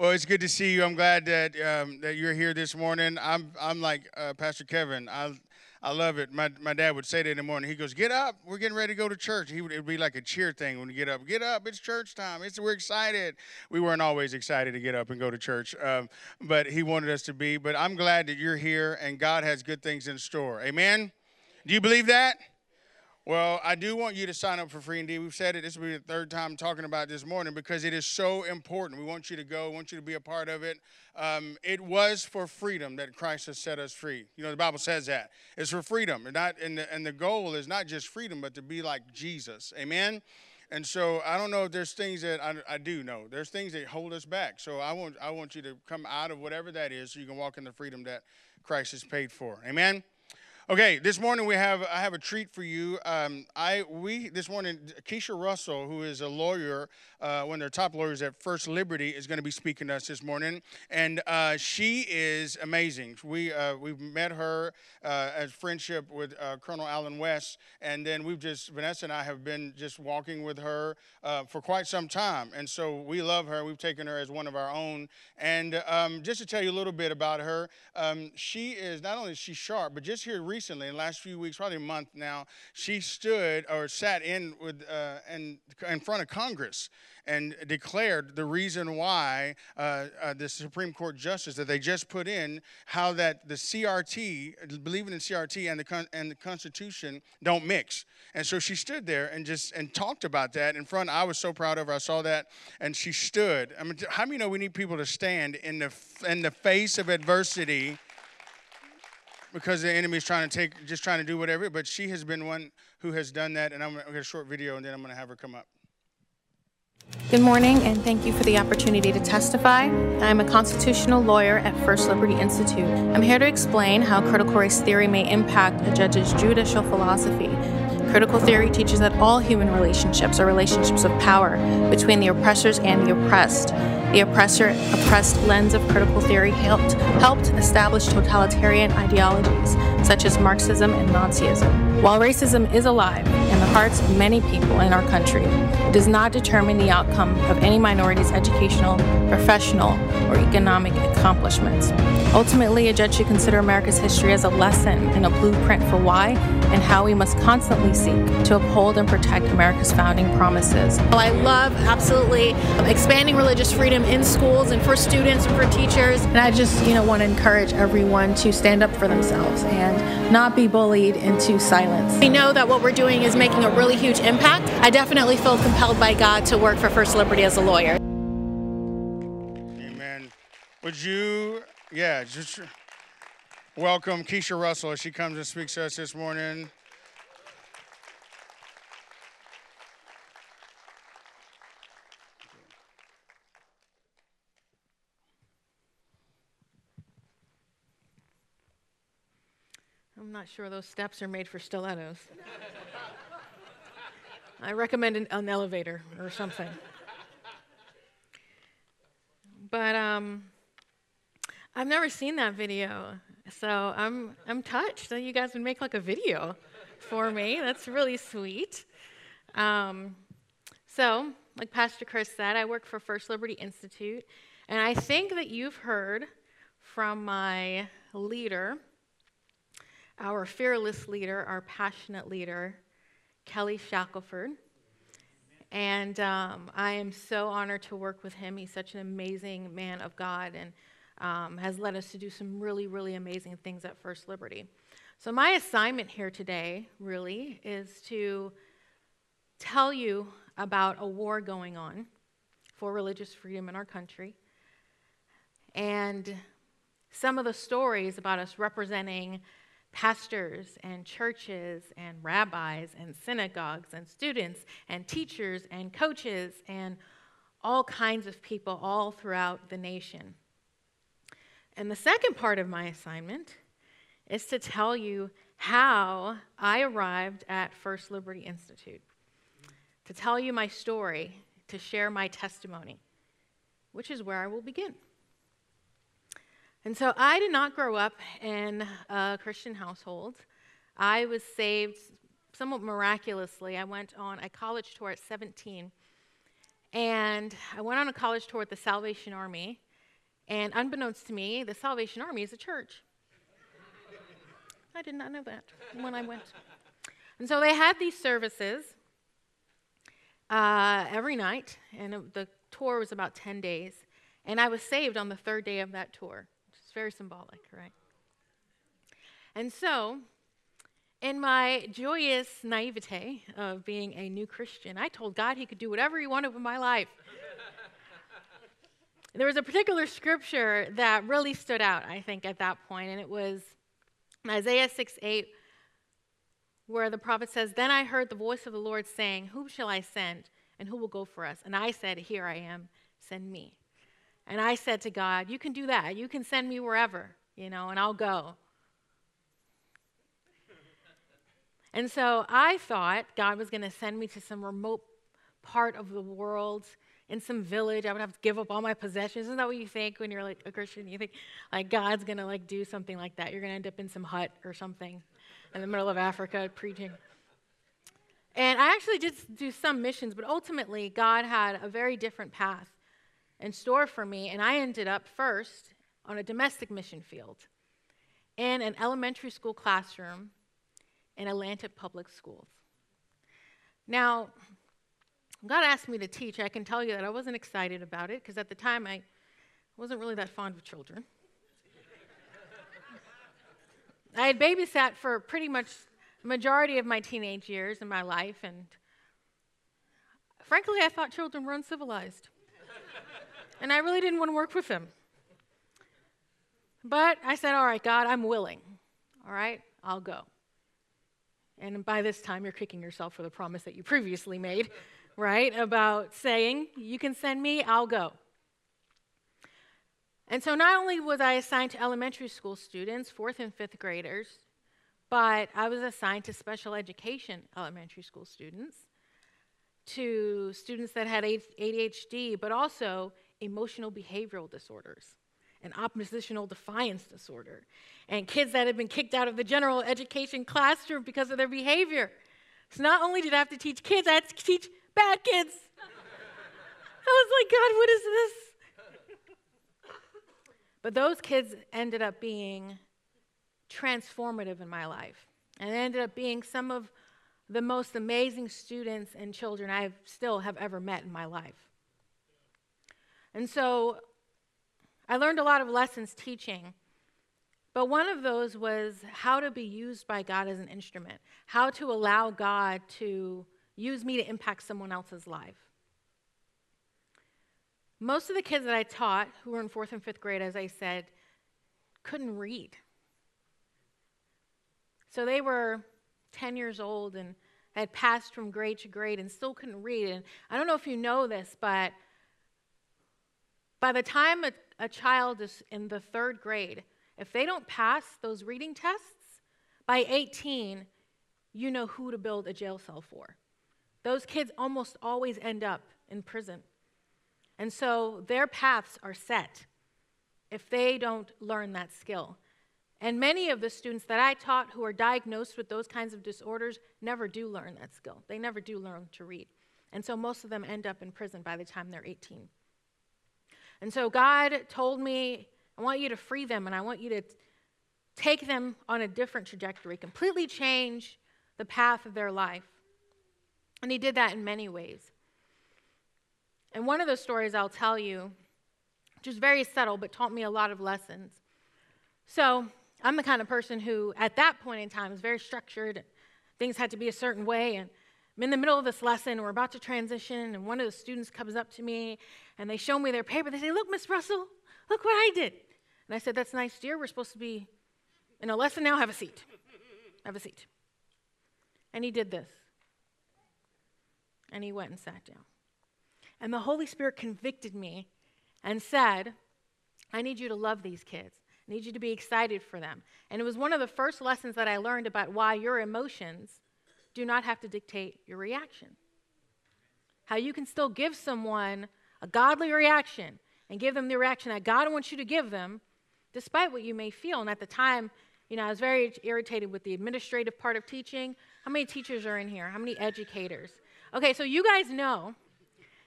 Well, it's good to see you. I'm glad that um, that you're here this morning. I'm I'm like uh, Pastor Kevin. I I love it. My my dad would say that in the morning. He goes, "Get up, we're getting ready to go to church." He would it'd be like a cheer thing when you get up. Get up, it's church time. It's we're excited. We weren't always excited to get up and go to church, um, but he wanted us to be. But I'm glad that you're here and God has good things in store. Amen. Do you believe that? Well, I do want you to sign up for Free Indeed. We've said it. This will be the third time talking about this morning because it is so important. We want you to go. We want you to be a part of it. Um, it was for freedom that Christ has set us free. You know, the Bible says that it's for freedom, and not and the, and the goal is not just freedom, but to be like Jesus. Amen. And so I don't know if there's things that I, I do know. There's things that hold us back. So I want I want you to come out of whatever that is, so you can walk in the freedom that Christ has paid for. Amen. Okay, this morning we have I have a treat for you. Um, I we this morning Keisha Russell, who is a lawyer, uh, one of their top lawyers at First Liberty, is going to be speaking to us this morning, and uh, she is amazing. We uh, we've met her uh, as friendship with uh, Colonel Allen West, and then we've just Vanessa and I have been just walking with her uh, for quite some time, and so we love her. We've taken her as one of our own, and um, just to tell you a little bit about her, um, she is not only is she sharp, but just here recently recently, in the last few weeks, probably a month now, she stood or sat in with uh, in, in front of Congress and declared the reason why uh, uh, the Supreme Court justice that they just put in, how that the CRT, believing in CRT and the con- and the Constitution don't mix. And so she stood there and just and talked about that in front. I was so proud of her. I saw that, and she stood. I mean, how many know we need people to stand in the in the face of adversity? Because the enemy is trying to take, just trying to do whatever. But she has been one who has done that, and I'm gonna get a short video, and then I'm gonna have her come up. Good morning, and thank you for the opportunity to testify. I'm a constitutional lawyer at First Liberty Institute. I'm here to explain how critical race theory may impact a judge's judicial philosophy. Critical theory teaches that all human relationships are relationships of power between the oppressors and the oppressed. The oppressor oppressed lens of critical theory helped, helped establish totalitarian ideologies such as Marxism and Nazism. While racism is alive in the hearts of many people in our country, it does not determine the outcome of any minority's educational, professional, or economic accomplishments. Ultimately, a judge should consider America's history as a lesson and a blueprint for why and how we must constantly seek to uphold and protect America's founding promises. Well, I love absolutely expanding religious freedom in schools and for students and for teachers. And I just, you know, want to encourage everyone to stand up for themselves and not be bullied into silence. We know that what we're doing is making a really huge impact. I definitely feel compelled by God to work for First Liberty as a lawyer. Amen. Would you, yeah, just welcome Keisha Russell as she comes and speaks to us this morning. I'm not sure those steps are made for stilettos. I recommend an, an, elevator or something. But um, I've never seen that video, so I'm I'm touched that you guys would make like a video for me. That's really sweet. Um, so, like Pastor Chris said, I work for First Liberty Institute, and I think that you've heard from my leader our fearless leader, our passionate leader, Kelly Shackelford. And um, I am so honored to work with him. He's such an amazing man of God and um, has led us to do some really, really amazing things at First Liberty. So, my assignment here today really is to tell you about a war going on for religious freedom in our country and some of the stories about us representing pastors and churches and rabbis and synagogues and students and teachers and coaches and all kinds of people all throughout the nation. And the second part of my assignment is to tell you how I arrived at First Liberty Institute, to tell you my story, to share my testimony, which is where I will begin. And so I did not grow up in a Christian household. I was saved somewhat miraculously. I went on a college tour at 17. And I went on a college tour with the Salvation Army. And unbeknownst to me, the Salvation Army is a church. I did not know that when I went. And so they had these services uh, every night, and it, the tour was about 10 days. And I was saved on the third day of that tour, is very symbolic, right? And so, in my joyous naivete of being a new Christian, I told God He could do whatever He wanted with my life. there was a particular scripture that really stood out, I think, at that point, and it was Isaiah 6 8, where the prophet says, Then I heard the voice of the Lord saying, Whom shall I send, and who will go for us? And I said, Here I am, send me. And I said to God, You can do that. You can send me wherever, you know, and I'll go. And so I thought God was going to send me to some remote part of the world in some village. I would have to give up all my possessions. Isn't that what you think when you're like a Christian? You think like God's going to like do something like that. You're going to end up in some hut or something in the middle of Africa preaching. And I actually did do some missions, but ultimately God had a very different path in store for me. And I ended up first on a domestic mission field in an elementary school classroom in Atlanta Public Schools. Now, God asked me to teach. I can tell you that I wasn't excited about it because at the time I wasn't really that fond of children. I had babysat for pretty much the majority of my teenage years in my life, and frankly, I thought children were uncivilized. And I really didn't want to work with him. But I said, All right, God, I'm willing. All right, I'll go. And by this time, you're kicking yourself for the promise that you previously made, right? About saying, You can send me, I'll go. And so not only was I assigned to elementary school students, fourth and fifth graders, but I was assigned to special education elementary school students, to students that had ADHD, but also emotional behavioral disorders and oppositional defiance disorder, and kids that had been kicked out of the general education classroom because of their behavior. So not only did I have to teach kids, I had to teach bad kids. I was like, God, what is this? But those kids ended up being transformative in my life. And ended up being some of the most amazing students and children I still have ever met in my life. And so I learned a lot of lessons teaching. But one of those was how to be used by God as an instrument, how to allow God to use me to impact someone else's life. Most of the kids that I taught who were in fourth and fifth grade, as I said, couldn't read. So they were 10 years old and had passed from grade to grade and still couldn't read. And I don't know if you know this, but by the time a, a child is in the third grade, if they don't pass those reading tests, by 18, you know who to build a jail cell for. Those kids almost always end up in prison. And so their paths are set if they don't learn that skill. And many of the students that I taught who are diagnosed with those kinds of disorders never do learn that skill. They never do learn to read. And so most of them end up in prison by the time they're 18. And so God told me, I want you to free them and I want you to take them on a different trajectory, completely change the path of their life. And He did that in many ways. And one of those stories I'll tell you, which is very subtle but taught me a lot of lessons. So, I'm the kind of person who, at that point in time, was very structured. Things had to be a certain way. And I'm in the middle of this lesson, we're about to transition, and one of the students comes up to me and they show me their paper. They say, Look, Miss Russell, look what I did. And I said, That's nice, dear. We're supposed to be in a lesson now. Have a seat. Have a seat. And he did this. And he went and sat down. And the Holy Spirit convicted me and said, I need you to love these kids. I need you to be excited for them. And it was one of the first lessons that I learned about why your emotions do not have to dictate your reaction. How you can still give someone a godly reaction and give them the reaction that God wants you to give them, despite what you may feel. And at the time, you know, I was very irritated with the administrative part of teaching. How many teachers are in here? How many educators? Okay, so you guys know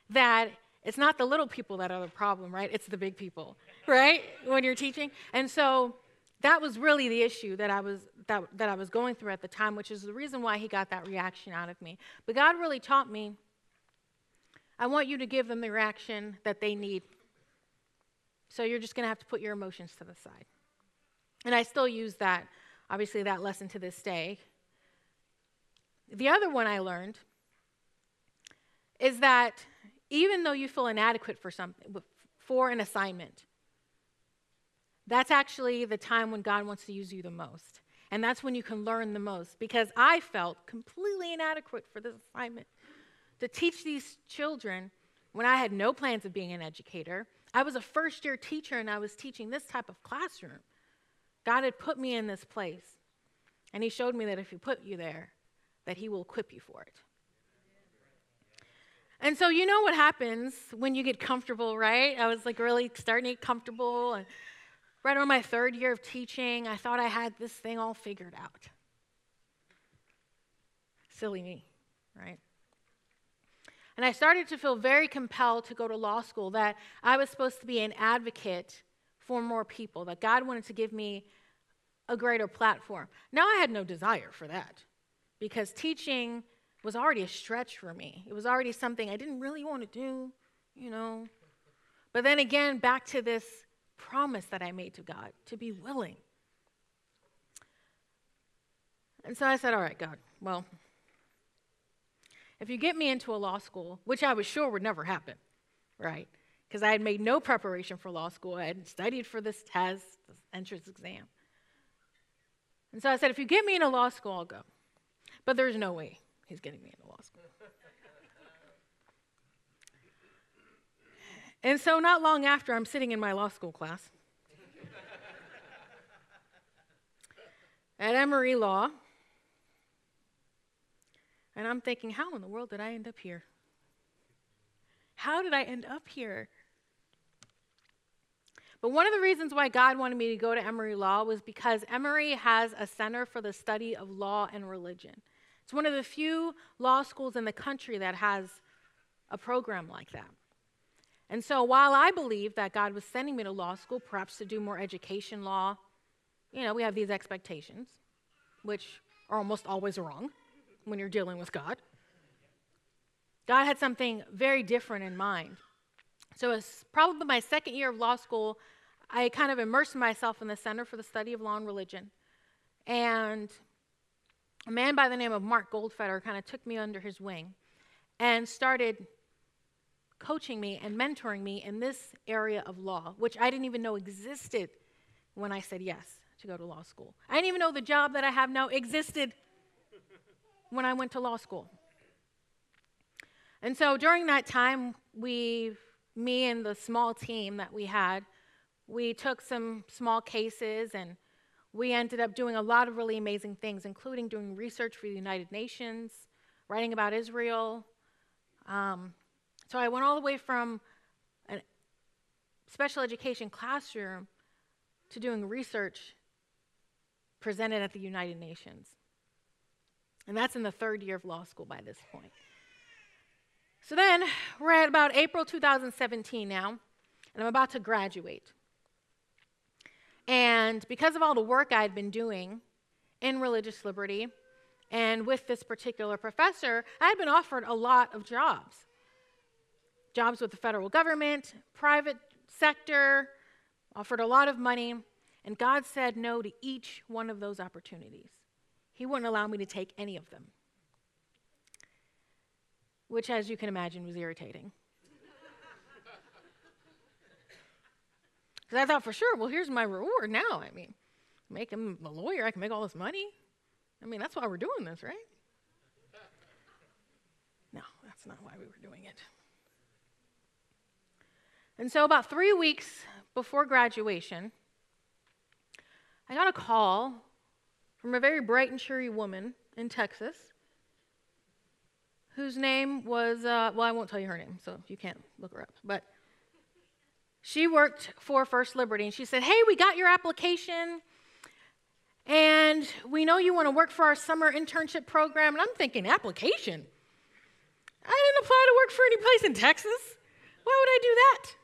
that it's not the little people that are the problem, right? It's the big people, right? when you're teaching. And so that was really the issue that I was that, that I was going through at the time, which is the reason why he got that reaction out of me. But God really taught me I want you to give them the reaction that they need. So you're just going to have to put your emotions to the side. And I still use that, obviously, that lesson to this day. The other one I learned is that even though you feel inadequate for something, for an assignment, that's actually the time when God wants to use you the most. And that's when you can learn the most because I felt completely inadequate for this assignment to teach these children when I had no plans of being an educator. I was a first year teacher and I was teaching this type of classroom. God had put me in this place. And He showed me that if He put you there, that He will equip you for it. And so, you know what happens when you get comfortable, right? I was like really starting to get comfortable. And right around my third year of teaching, I thought I had this thing all figured out. Silly me, right? And I started to feel very compelled to go to law school, that I was supposed to be an advocate for more people, that God wanted to give me a greater platform. Now I had no desire for that because teaching was already a stretch for me. It was already something I didn't really want to do, you know. But then again, back to this promise that I made to God to be willing. And so I said, All right, God, well, if you get me into a law school, which I was sure would never happen, right? Because I had made no preparation for law school. I hadn't studied for this test, this entrance exam. And so I said, if you get me into law school, I'll go. But there's no way he's getting me into law school. And so, not long after, I'm sitting in my law school class at Emory Law. And I'm thinking, how in the world did I end up here? How did I end up here? But one of the reasons why God wanted me to go to Emory Law was because Emory has a center for the study of law and religion. It's one of the few law schools in the country that has a program like that. And so while I believe that God was sending me to law school, perhaps to do more education law, you know, we have these expectations, which are almost always wrong when you're dealing with God. God had something very different in mind. So it's probably my second year of law school. I kind of immersed myself in the Center for the Study of Law and Religion. And a man by the name of Mark Goldfeder kind of took me under his wing and started coaching me and mentoring me in this area of law, which I didn't even know existed when I said yes to go to law school. I didn't even know the job that I have now existed when I went to law school. And so during that time, we, me and the small team that we had, we took some small cases and we ended up doing a lot of really amazing things, including doing research for the United Nations, writing about Israel. Um, so I went all the way from a special education classroom to doing research presented at the United Nations. And that's in the third year of law school by this point. So then we're at about April 2017 now, and I'm about to graduate. And because of all the work I'd been doing in religious liberty and with this particular professor, I had been offered a lot of jobs jobs with the federal government, private sector, offered a lot of money. And God said no to each one of those opportunities. He wouldn't allow me to take any of them, which, as you can imagine, was irritating. Because I thought for sure, well, here's my reward now. I mean, make him a lawyer, I can make all this money. I mean, that's why we're doing this, right? No, that's not why we were doing it. And so, about three weeks before graduation, I got a call from a very bright and cheery woman in Texas whose name was, uh, well, I won't tell you her name, so you can't look her up. But she worked for First Liberty, and she said, Hey, we got your application, and we know you want to work for our summer internship program. And I'm thinking, application? I didn't apply to work for any place in Texas. Why would I do that?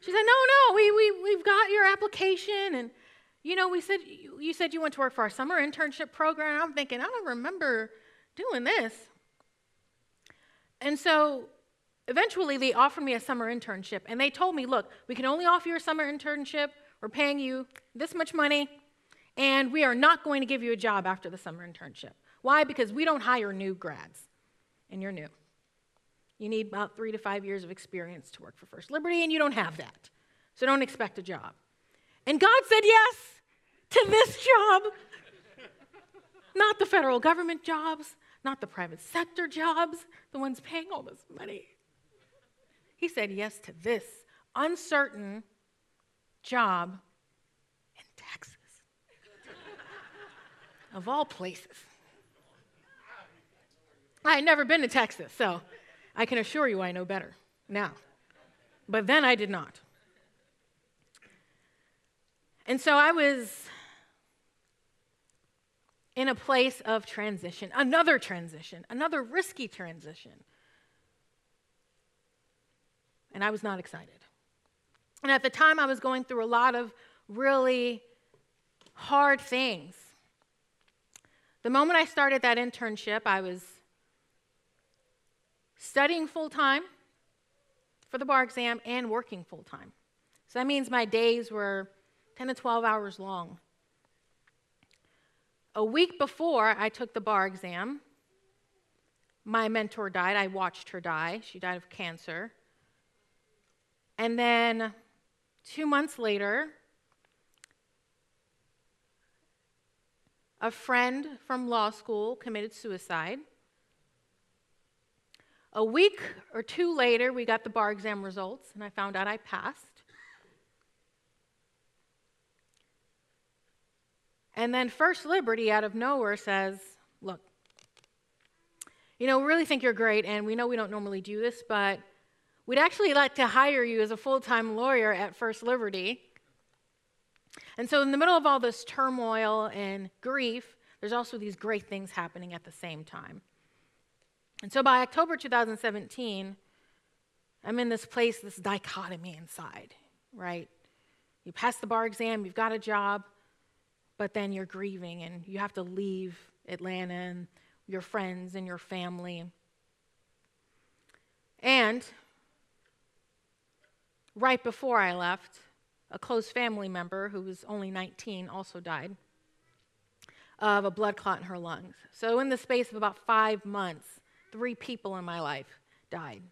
She said, No, no, we, we, we've got your application. And, you know, we said, you, you said you went to work for our summer internship program. I'm thinking, I don't remember doing this. And so eventually they offered me a summer internship. And they told me, Look, we can only offer you a summer internship. We're paying you this much money. And we are not going to give you a job after the summer internship. Why? Because we don't hire new grads. And you're new. You need about three to five years of experience to work for First Liberty, and you don't have that. So don't expect a job. And God said yes to this job. not the federal government jobs, not the private sector jobs, the ones paying all this money. He said yes to this uncertain job in Texas. of all places. I had never been to Texas, so I can assure you I know better now. But then I did not. And so I was in a place of transition, another transition, another risky transition. And I was not excited. And at the time, I was going through a lot of really hard things. The moment I started that internship, I was studying full time for the bar exam and working full time. So that means my days were 10 to 12 hours long. A week before I took the bar exam, my mentor died. I watched her die. She died of cancer. And then two months later, a friend from law school committed suicide. A week or two later, we got the bar exam results, and I found out I passed. And then First Liberty, out of nowhere, says, Look, you know, we really think you're great, and we know we don't normally do this, but we'd actually like to hire you as a full time lawyer at First Liberty. And so, in the middle of all this turmoil and grief, there's also these great things happening at the same time. And so by October 2017, I'm in this place, this dichotomy inside, right? You pass the bar exam, you've got a job, but then you're grieving and you have to leave Atlanta and your friends and your family. And right before I left, a close family member who was only 19 also died of a blood clot in her lungs. So, in the space of about five months, three people in my life died.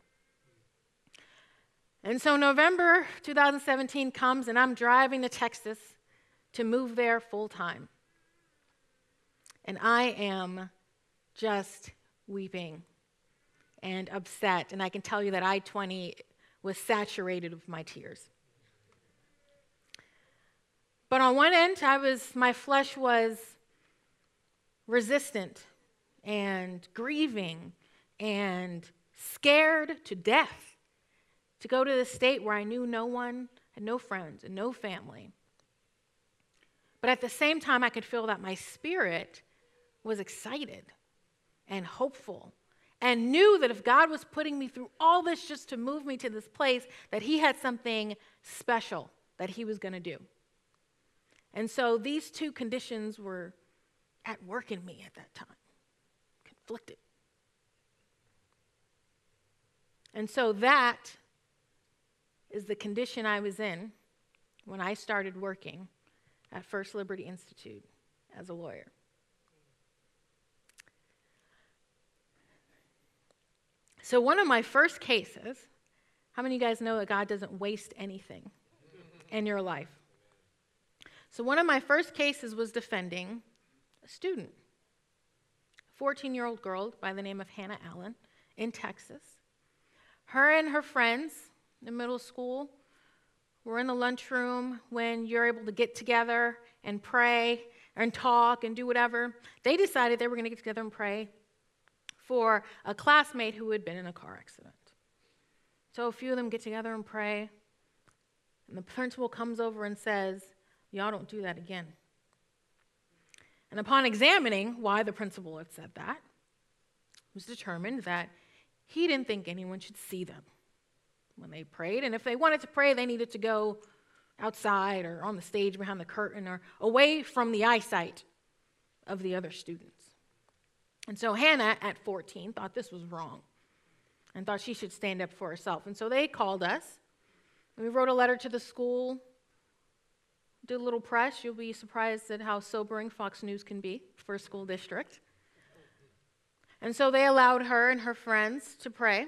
And so November 2017 comes, and I'm driving to Texas to move there full time. And I am just weeping and upset. And I can tell you that I 20 was saturated with my tears. But on one end, I was, my flesh was resistant and grieving and scared to death to go to the state where I knew no one, had no friends, and no family. But at the same time, I could feel that my spirit was excited and hopeful and knew that if God was putting me through all this just to move me to this place, that He had something special that He was going to do. And so these two conditions were at work in me at that time, conflicted. And so that is the condition I was in when I started working at First Liberty Institute as a lawyer. So, one of my first cases, how many of you guys know that God doesn't waste anything in your life? So, one of my first cases was defending a student, a 14 year old girl by the name of Hannah Allen in Texas. Her and her friends in middle school were in the lunchroom when you're able to get together and pray and talk and do whatever. They decided they were going to get together and pray for a classmate who had been in a car accident. So a few of them get together and pray, and the principal comes over and says, Y'all don't do that again. And upon examining why the principal had said that, it was determined that he didn't think anyone should see them when they prayed. And if they wanted to pray, they needed to go outside or on the stage behind the curtain or away from the eyesight of the other students. And so Hannah, at 14, thought this was wrong and thought she should stand up for herself. And so they called us. And we wrote a letter to the school, did a little press. You'll be surprised at how sobering Fox News can be for a school district. And so they allowed her and her friends to pray.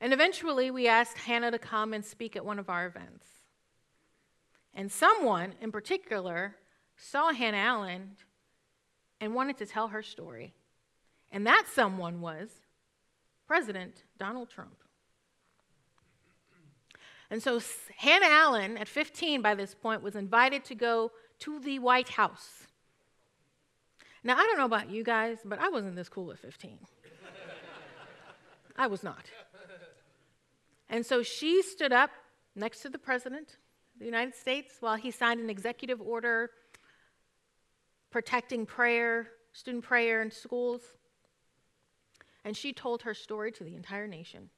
And eventually, we asked Hannah to come and speak at one of our events. And someone in particular saw Hannah Allen and wanted to tell her story. And that someone was President Donald Trump. And so Hannah Allen, at 15 by this point, was invited to go to the White House. Now, I don't know about you guys, but I wasn't this cool at 15. I was not. And so she stood up next to the president of the United States while he signed an executive order protecting prayer, student prayer in schools. And she told her story to the entire nation,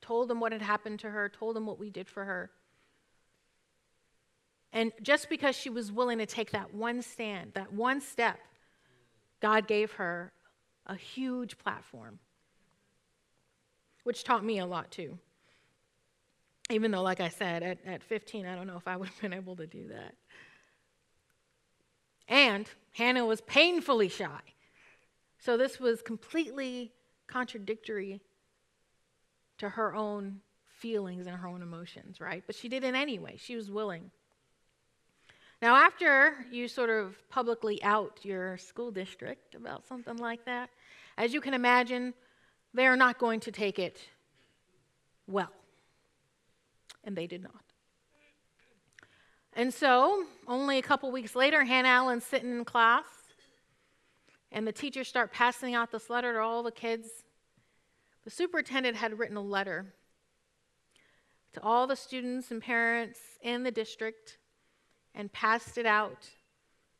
told them what had happened to her, told them what we did for her. And just because she was willing to take that one stand, that one step, God gave her a huge platform, which taught me a lot too. Even though, like I said, at, at 15, I don't know if I would have been able to do that. And Hannah was painfully shy. So this was completely contradictory to her own feelings and her own emotions, right? But she did it anyway. She was willing. Now, after you sort of publicly out your school district about something like that, as you can imagine, they are not going to take it well. And they did not. And so, only a couple weeks later, Hannah Allen's sitting in class, and the teachers start passing out this letter to all the kids. The superintendent had written a letter to all the students and parents in the district and passed it out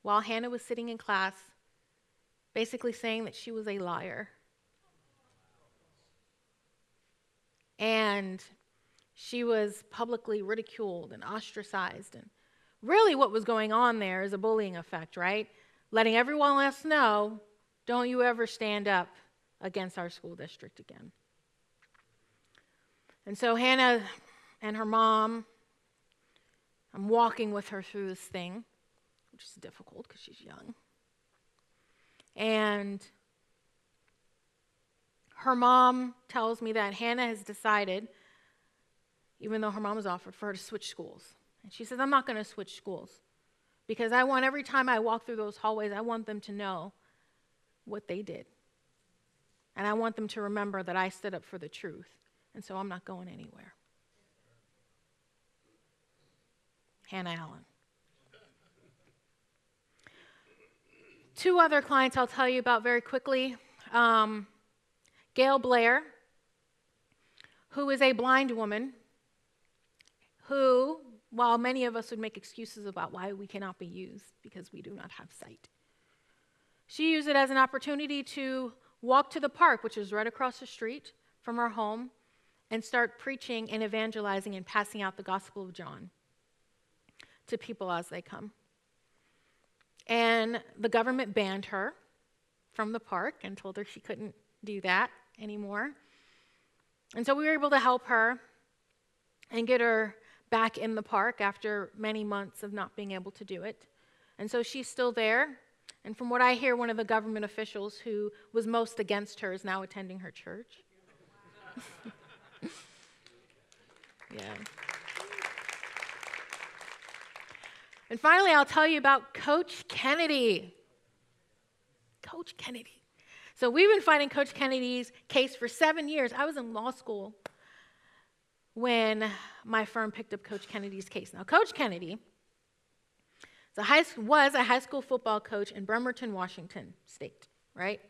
while Hannah was sitting in class, basically saying that she was a liar. And she was publicly ridiculed and ostracized and Really, what was going on there is a bullying effect, right? Letting everyone else know don't you ever stand up against our school district again. And so Hannah and her mom, I'm walking with her through this thing, which is difficult because she's young. And her mom tells me that Hannah has decided, even though her mom has offered for her to switch schools. And she says, I'm not going to switch schools because I want every time I walk through those hallways, I want them to know what they did. And I want them to remember that I stood up for the truth. And so I'm not going anywhere. Hannah Allen. Two other clients I'll tell you about very quickly. Um, Gail Blair, who is a blind woman who while many of us would make excuses about why we cannot be used because we do not have sight. She used it as an opportunity to walk to the park, which is right across the street from her home, and start preaching and evangelizing and passing out the Gospel of John to people as they come. And the government banned her from the park and told her she couldn't do that anymore. And so we were able to help her and get her back in the park after many months of not being able to do it. And so she's still there. And from what I hear, one of the government officials who was most against her is now attending her church. yeah. And finally, I'll tell you about Coach Kennedy. Coach Kennedy. So we've been fighting Coach Kennedy's case for seven years. I was in law school when my firm picked up Coach Kennedy's case. Now, Coach Kennedy a high, was a high school football coach in Bremerton, Washington State, right?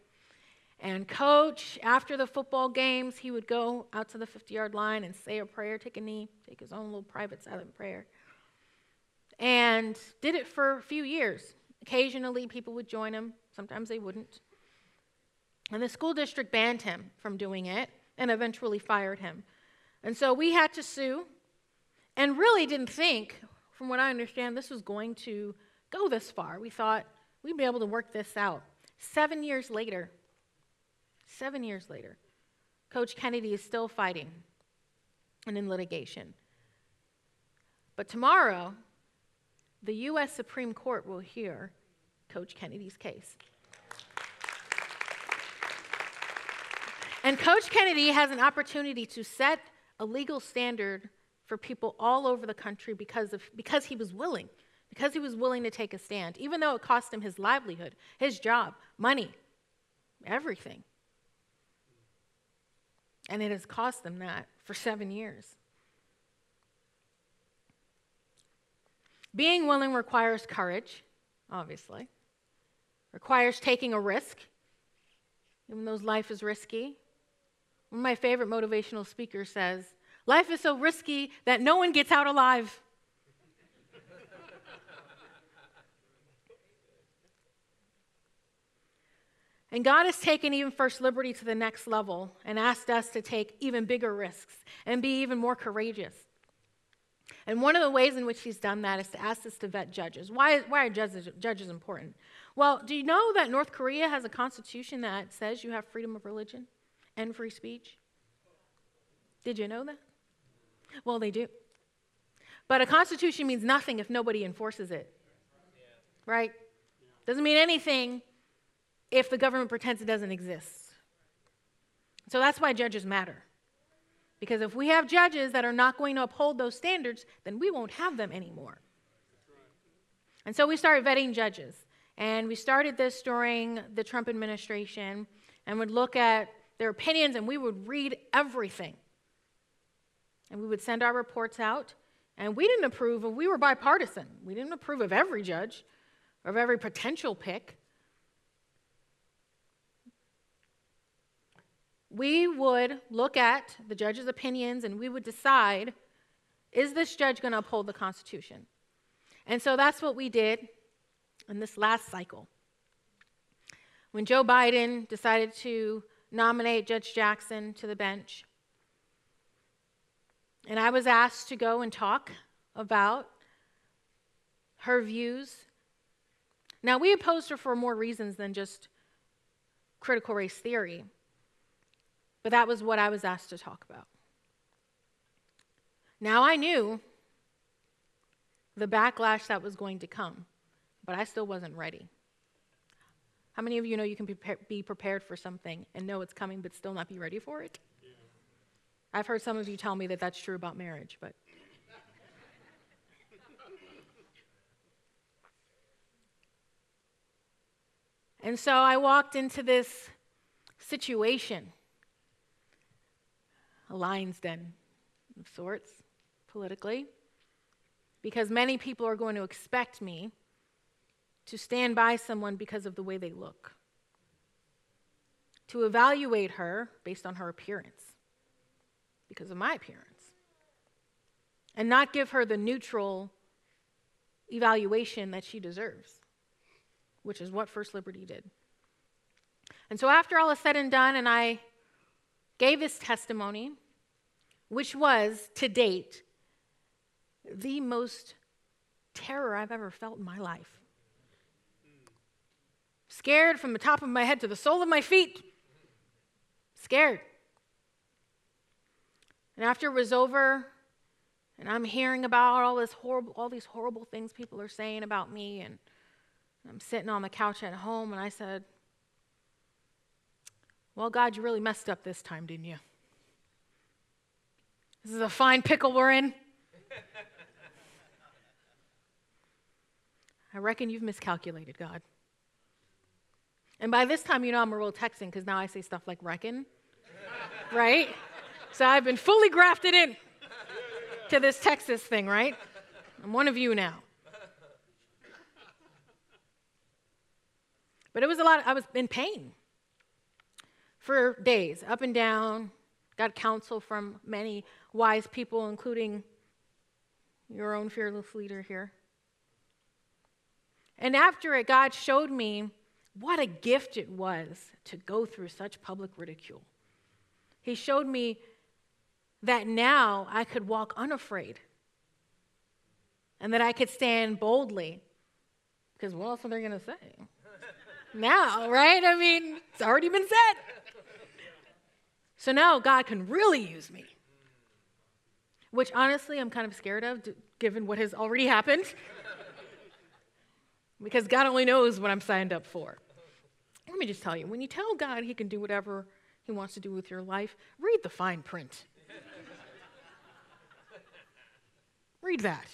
And coach, after the football games, he would go out to the 50 yard line and say a prayer, take a knee, take his own little private silent prayer. And did it for a few years. Occasionally, people would join him, sometimes they wouldn't. And the school district banned him from doing it and eventually fired him. And so we had to sue and really didn't think, from what I understand, this was going to go this far. We thought we'd be able to work this out. Seven years later, seven years later, Coach Kennedy is still fighting and in litigation. But tomorrow, the U.S. Supreme Court will hear Coach Kennedy's case. And Coach Kennedy has an opportunity to set a legal standard for people all over the country because, of, because he was willing, because he was willing to take a stand, even though it cost him his livelihood, his job, money, everything. And it has cost them that for seven years. Being willing requires courage, obviously, requires taking a risk, even though life is risky. One of my favorite motivational speakers says, Life is so risky that no one gets out alive. And God has taken even First Liberty to the next level and asked us to take even bigger risks and be even more courageous. And one of the ways in which He's done that is to ask us to vet judges. Why, why are judges, judges important? Well, do you know that North Korea has a constitution that says you have freedom of religion and free speech? Did you know that? Well, they do. But a constitution means nothing if nobody enforces it. Right? Doesn't mean anything if the government pretends it doesn't exist. So that's why judges matter. Because if we have judges that are not going to uphold those standards, then we won't have them anymore. And so we started vetting judges. And we started this during the Trump administration and would look at their opinions and we would read everything. And we would send our reports out. And we didn't approve of, we were bipartisan. We didn't approve of every judge of every potential pick. We would look at the judge's opinions and we would decide is this judge going to uphold the Constitution? And so that's what we did in this last cycle. When Joe Biden decided to nominate Judge Jackson to the bench, and I was asked to go and talk about her views. Now, we opposed her for more reasons than just critical race theory. But that was what I was asked to talk about. Now I knew the backlash that was going to come, but I still wasn't ready. How many of you know you can be prepared for something and know it's coming but still not be ready for it? Yeah. I've heard some of you tell me that that's true about marriage, but. and so I walked into this situation a lion's den of sorts, politically, because many people are going to expect me to stand by someone because of the way they look, to evaluate her based on her appearance, because of my appearance, and not give her the neutral evaluation that she deserves, which is what First Liberty did. And so, after all is said and done, and I gave his testimony, which was to date the most terror I've ever felt in my life. Scared from the top of my head to the sole of my feet. Scared. And after it was over, and I'm hearing about all this horrible, all these horrible things people are saying about me, and I'm sitting on the couch at home, and I said, "Well, God, you really messed up this time, didn't you?" This is a fine pickle we're in. I reckon you've miscalculated, God. And by this time, you know I'm a real Texan because now I say stuff like reckon, right? So I've been fully grafted in to this Texas thing, right? I'm one of you now. But it was a lot, of, I was in pain for days, up and down, got counsel from many wise people, including your own fearless leader here. And after it, God showed me what a gift it was to go through such public ridicule. He showed me that now I could walk unafraid and that I could stand boldly. Because what else are they going to say? now, right? I mean, it's already been said. So now God can really use me, which honestly I'm kind of scared of, given what has already happened. because God only knows what I'm signed up for. Let me just tell you when you tell God He can do whatever He wants to do with your life, read the fine print. read that.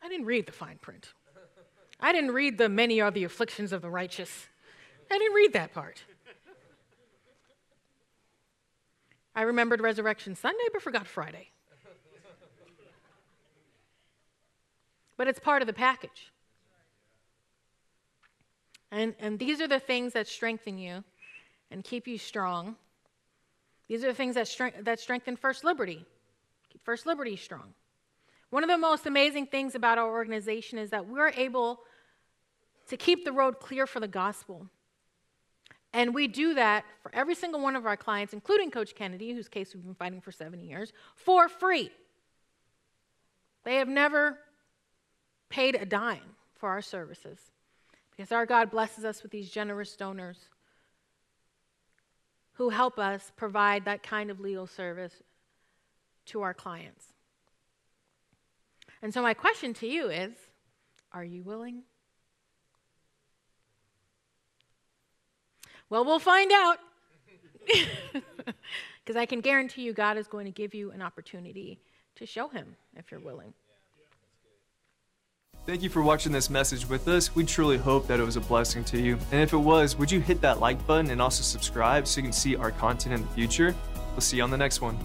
I didn't read the fine print. I didn't read the many are the afflictions of the righteous. I didn't read that part. I remembered Resurrection Sunday, but forgot Friday. but it's part of the package. And, and these are the things that strengthen you and keep you strong. These are the things that, strength, that strengthen First Liberty, keep First Liberty strong. One of the most amazing things about our organization is that we're able to keep the road clear for the gospel. And we do that for every single one of our clients, including Coach Kennedy, whose case we've been fighting for seven years, for free. They have never paid a dime for our services because our God blesses us with these generous donors who help us provide that kind of legal service to our clients. And so, my question to you is Are you willing? Well, we'll find out. Because I can guarantee you, God is going to give you an opportunity to show Him if you're willing. Thank you for watching this message with us. We truly hope that it was a blessing to you. And if it was, would you hit that like button and also subscribe so you can see our content in the future? We'll see you on the next one.